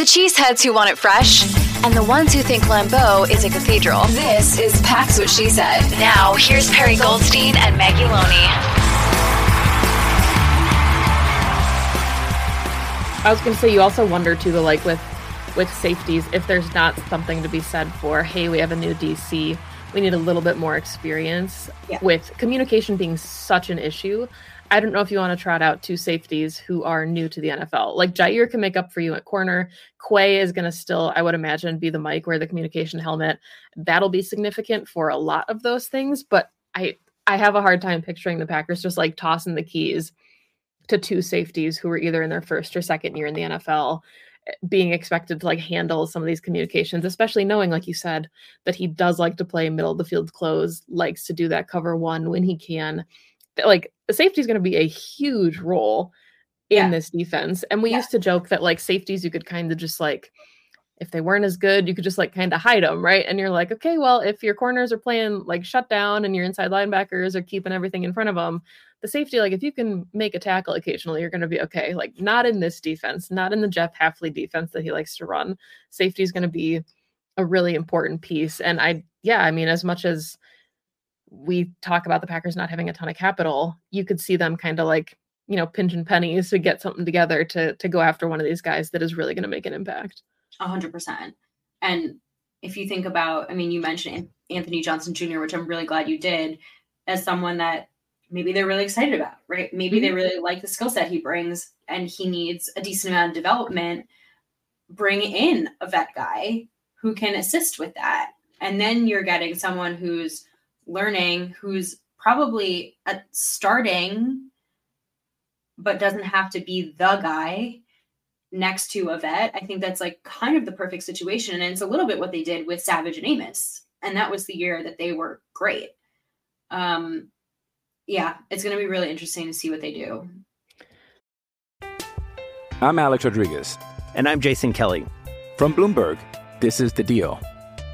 For the cheeseheads who want it fresh, and the ones who think Lambeau is a cathedral, this is Pax What She Said. Now, here's Perri Goldstein and Maggie Loney. I was going to say you also wonder too the like with with safeties if there's not something to be said for hey we have a new DC we need a little bit more experience Yeah. with communication being such an issue. I don't know if you want to trot out two safeties who are new to the NFL. Like Jaire can make up for you at corner. Quay is going to still, I would imagine, be the mic wear the communication helmet. That'll be significant for a lot of those things. But I I have a hard time picturing the Packers just like tossing the keys to two safeties who were either in their first or second year in the NFL eh, being expected to like handle some of these communications especially knowing like you said that he does like to play middle of the field close likes to do that cover one when he can like the safety is going to be a huge role in Yeah. this defense and we Yeah. used to joke that like safeties you could kind of just like if they weren't as good you could just like kind of hide them right and you're like okay well if your corners are playing like shut down and your inside linebackers are keeping everything in front of them the safety, like if you can make a tackle occasionally, you're going to be okay. Like not in this defense, not in the Jeff Hafley defense that he likes to run. Safety is going to be a really important piece. And I, yeah, I mean, as much as we talk about the Packers not having a ton of capital, you could see them kind of like, you know, pinching pennies to get something together to to go after one of these guys that is really going to make an impact. A hundred percent. And if you think about, I mean, you mentioned Anthony Johnson Jr., which I'm really glad you did, as someone that maybe they're really excited about, right? Maybe they mm-hmm. really like the skill set he brings, and he needs a decent amount of development. Bring in a vet guy who can assist with that, and then you're getting someone who's learning, who's probably at starting, but doesn't have to be the guy next to a vet. I think that's like kind of the perfect situation. And it's a little bit what they did with Savage and Amos. And that was the year that they were great. Um, yeah, it's going to be really interesting to see what they do. I'm Alex Rodriguez. And I'm Jason Kelly. From Bloomberg, this is The Deal.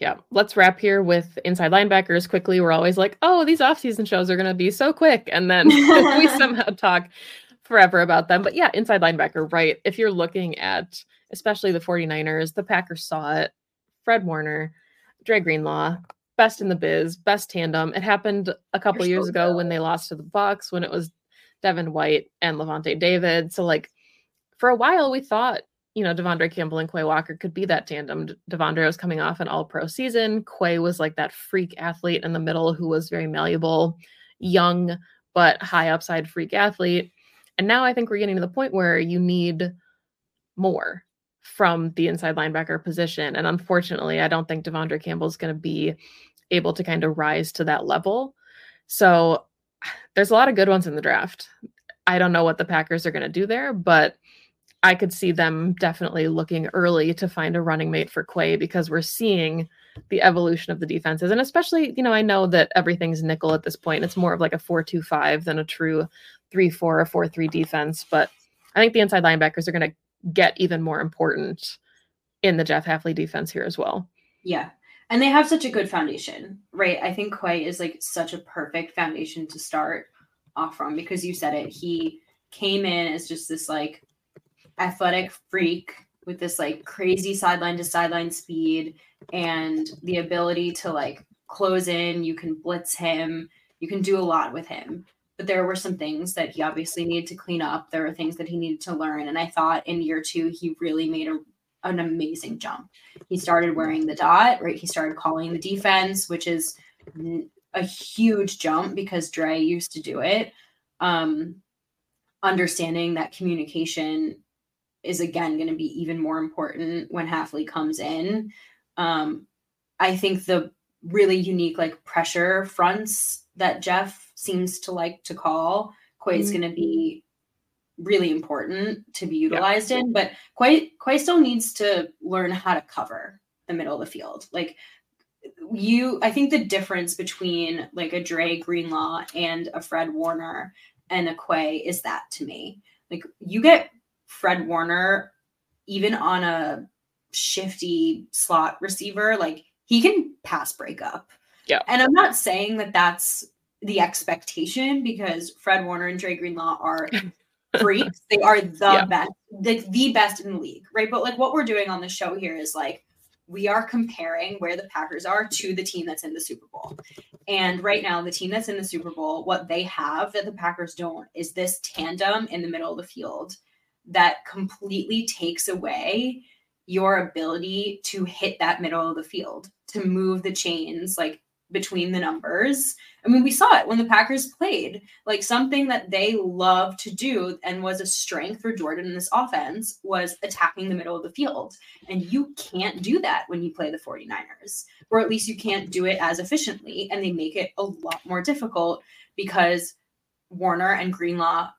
Yeah. Let's wrap here with inside linebackers quickly. We're always like, oh, these offseason shows are going to be so quick. And then we somehow talk forever about them. But yeah, inside linebacker, right? If you're looking at especially the 49ers, the Packers saw it. Fred Warner, Dre Greenlaw, best in the biz, best tandem. It happened a couple They're years so ago when they lost to the Bucs when it was Devin White and Lavonte David. So like for a while we thought you know, De'Vondre Campbell and Quay Walker could be that tandem. De'Vondre was coming off an all pro season. Quay was like that freak athlete in the middle who was very malleable, young, but high upside freak athlete. And now I think we're getting to the point where you need more from the inside linebacker position. And unfortunately, I don't think De'Vondre Campbell is going to be able to kind of rise to that level. So there's a lot of good ones in the draft. I don't know what the Packers are going to do there, but I could see them definitely looking early to find a running mate for Quay because we're seeing the evolution of the defenses. And especially, you know, I know that everything's nickel at this point. It's more of like a 4 2 5 than a true 3 4 or 4 3 defense. But I think the inside linebackers are going to get even more important in the Jeff Hafley defense here as well. Yeah. And they have such a good foundation, right? I think Quay is like such a perfect foundation to start off from because you said it. He came in as just this like athletic freak with this like crazy sideline to sideline speed and the ability to like close in. You can blitz him, you can do a lot with him. But there were some things that he obviously needed to clean up. There were things that he needed to learn. And I thought in year two, he really made a, an amazing jump. He started wearing the dot, right? He started calling the defense, which is a huge jump because Dre used to do it. Um, understanding that communication is again going to be even more important when Hafley comes in. Um, I think the really unique like pressure fronts that Jeff seems to like to call Quay is mm-hmm. going to be really important to be utilized yeah. in. But Quay Quay still needs to learn how to cover the middle of the field. Like you, I think the difference between like a Dre Greenlaw and a Fred Warner and a Quay is that to me. Like you get Fred Warner, even on a shifty slot receiver, like he can pass break up. Yeah. And I'm not saying that that's the expectation because Fred Warner and Dre Greenlaw are freaks. they are the yeah. best, the, the best in the league, right? But like what we're doing on the show here is like we are comparing where the Packers are to the team that's in the Super Bowl. And right now, the team that's in the Super Bowl, what they have that the Packers don't is this tandem in the middle of the field that completely takes away your ability to hit that middle of the field, to move the chains like between the numbers. I mean, we saw it when the Packers played. Like something that they love to do and was a strength for Jordan in this offense was attacking the middle of the field. And you can't do that when you play the 49ers, or at least you can't do it as efficiently. And they make it a lot more difficult because Warner and Greenlaw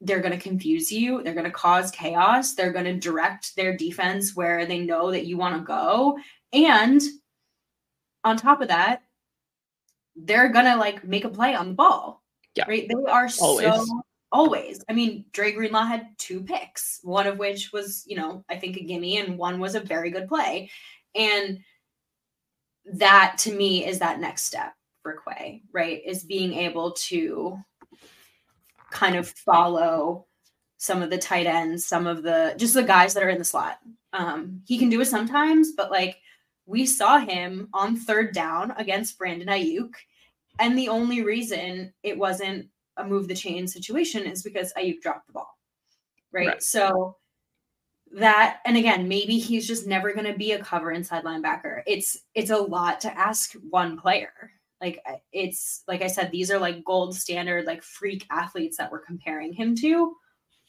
they're going to confuse you. They're going to cause chaos. They're going to direct their defense where they know that you want to go. And on top of that, they're going to like make a play on the ball. Yeah. Right. They are always. so always. I mean, Dre Greenlaw had two picks, one of which was, you know, I think a gimme, and one was a very good play. And that to me is that next step for Quay, right? Is being able to kind of follow some of the tight ends, some of the just the guys that are in the slot. Um, he can do it sometimes, but like we saw him on third down against Brandon Aiyuk. and the only reason it wasn't a move the chain situation is because Aiyuk dropped the ball, right? right. So that, and again, maybe he's just never going to be a cover inside linebacker. It's it's a lot to ask one player, like it's like I said, these are like gold standard, like freak athletes that we're comparing him to.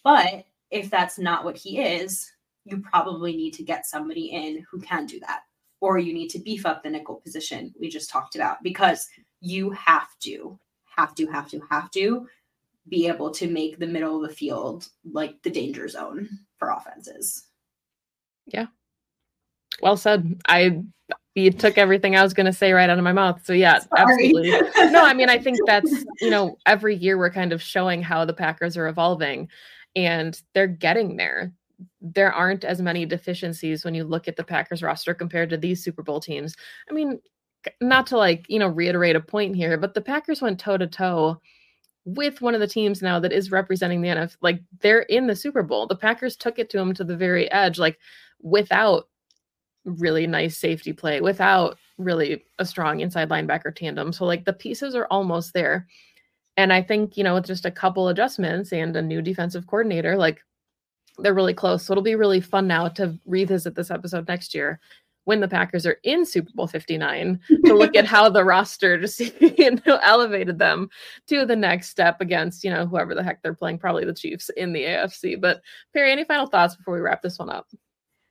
But if that's not what he is, you probably need to get somebody in who can do that. Or you need to beef up the nickel position we just talked about because you have to, have to, have to, have to be able to make the middle of the field like the danger zone for offenses. Yeah. Well said. I you took everything I was going to say right out of my mouth. So yeah, Sorry. absolutely. no, I mean I think that's, you know, every year we're kind of showing how the Packers are evolving and they're getting there. There aren't as many deficiencies when you look at the Packers roster compared to these Super Bowl teams. I mean, not to like, you know, reiterate a point here, but the Packers went toe to toe with one of the teams now that is representing the NFL. Like they're in the Super Bowl. The Packers took it to them to the very edge, like without really nice safety play without really a strong inside linebacker tandem. So like the pieces are almost there. And I think, you know, with just a couple adjustments and a new defensive coordinator, like they're really close. So it'll be really fun now to revisit this episode next year when the Packers are in Super Bowl 59 to look at how the roster just you know elevated them to the next step against, you know, whoever the heck they're playing, probably the Chiefs in the AFC. But Perri, any final thoughts before we wrap this one up?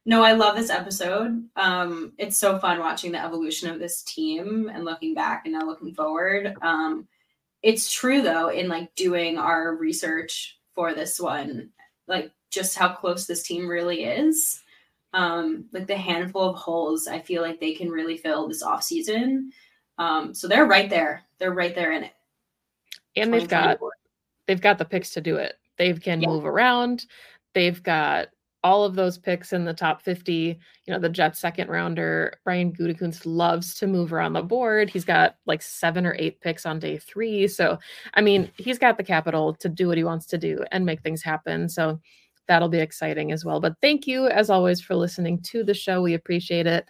No, I love this episode. Um, it's so fun watching the evolution of this team and looking back and now looking forward. Um, it's true though, in like doing our research for this one, like just how close this team really is. Um, like the handful of holes I feel like they can really fill this off season. Um, so they're right there. They're right there in it. And they've got they've got the picks to do it. They can Yeah. move around. They've got all of those picks in the top 50. You know, the Jets second rounder, Brian Gutekunst loves to move around the board. He's got like seven or eight picks on day three. So, I mean, he's got the capital to do what he wants to do and make things happen. So, that'll be exciting as well. But thank you, as always, for listening to the show. We appreciate it.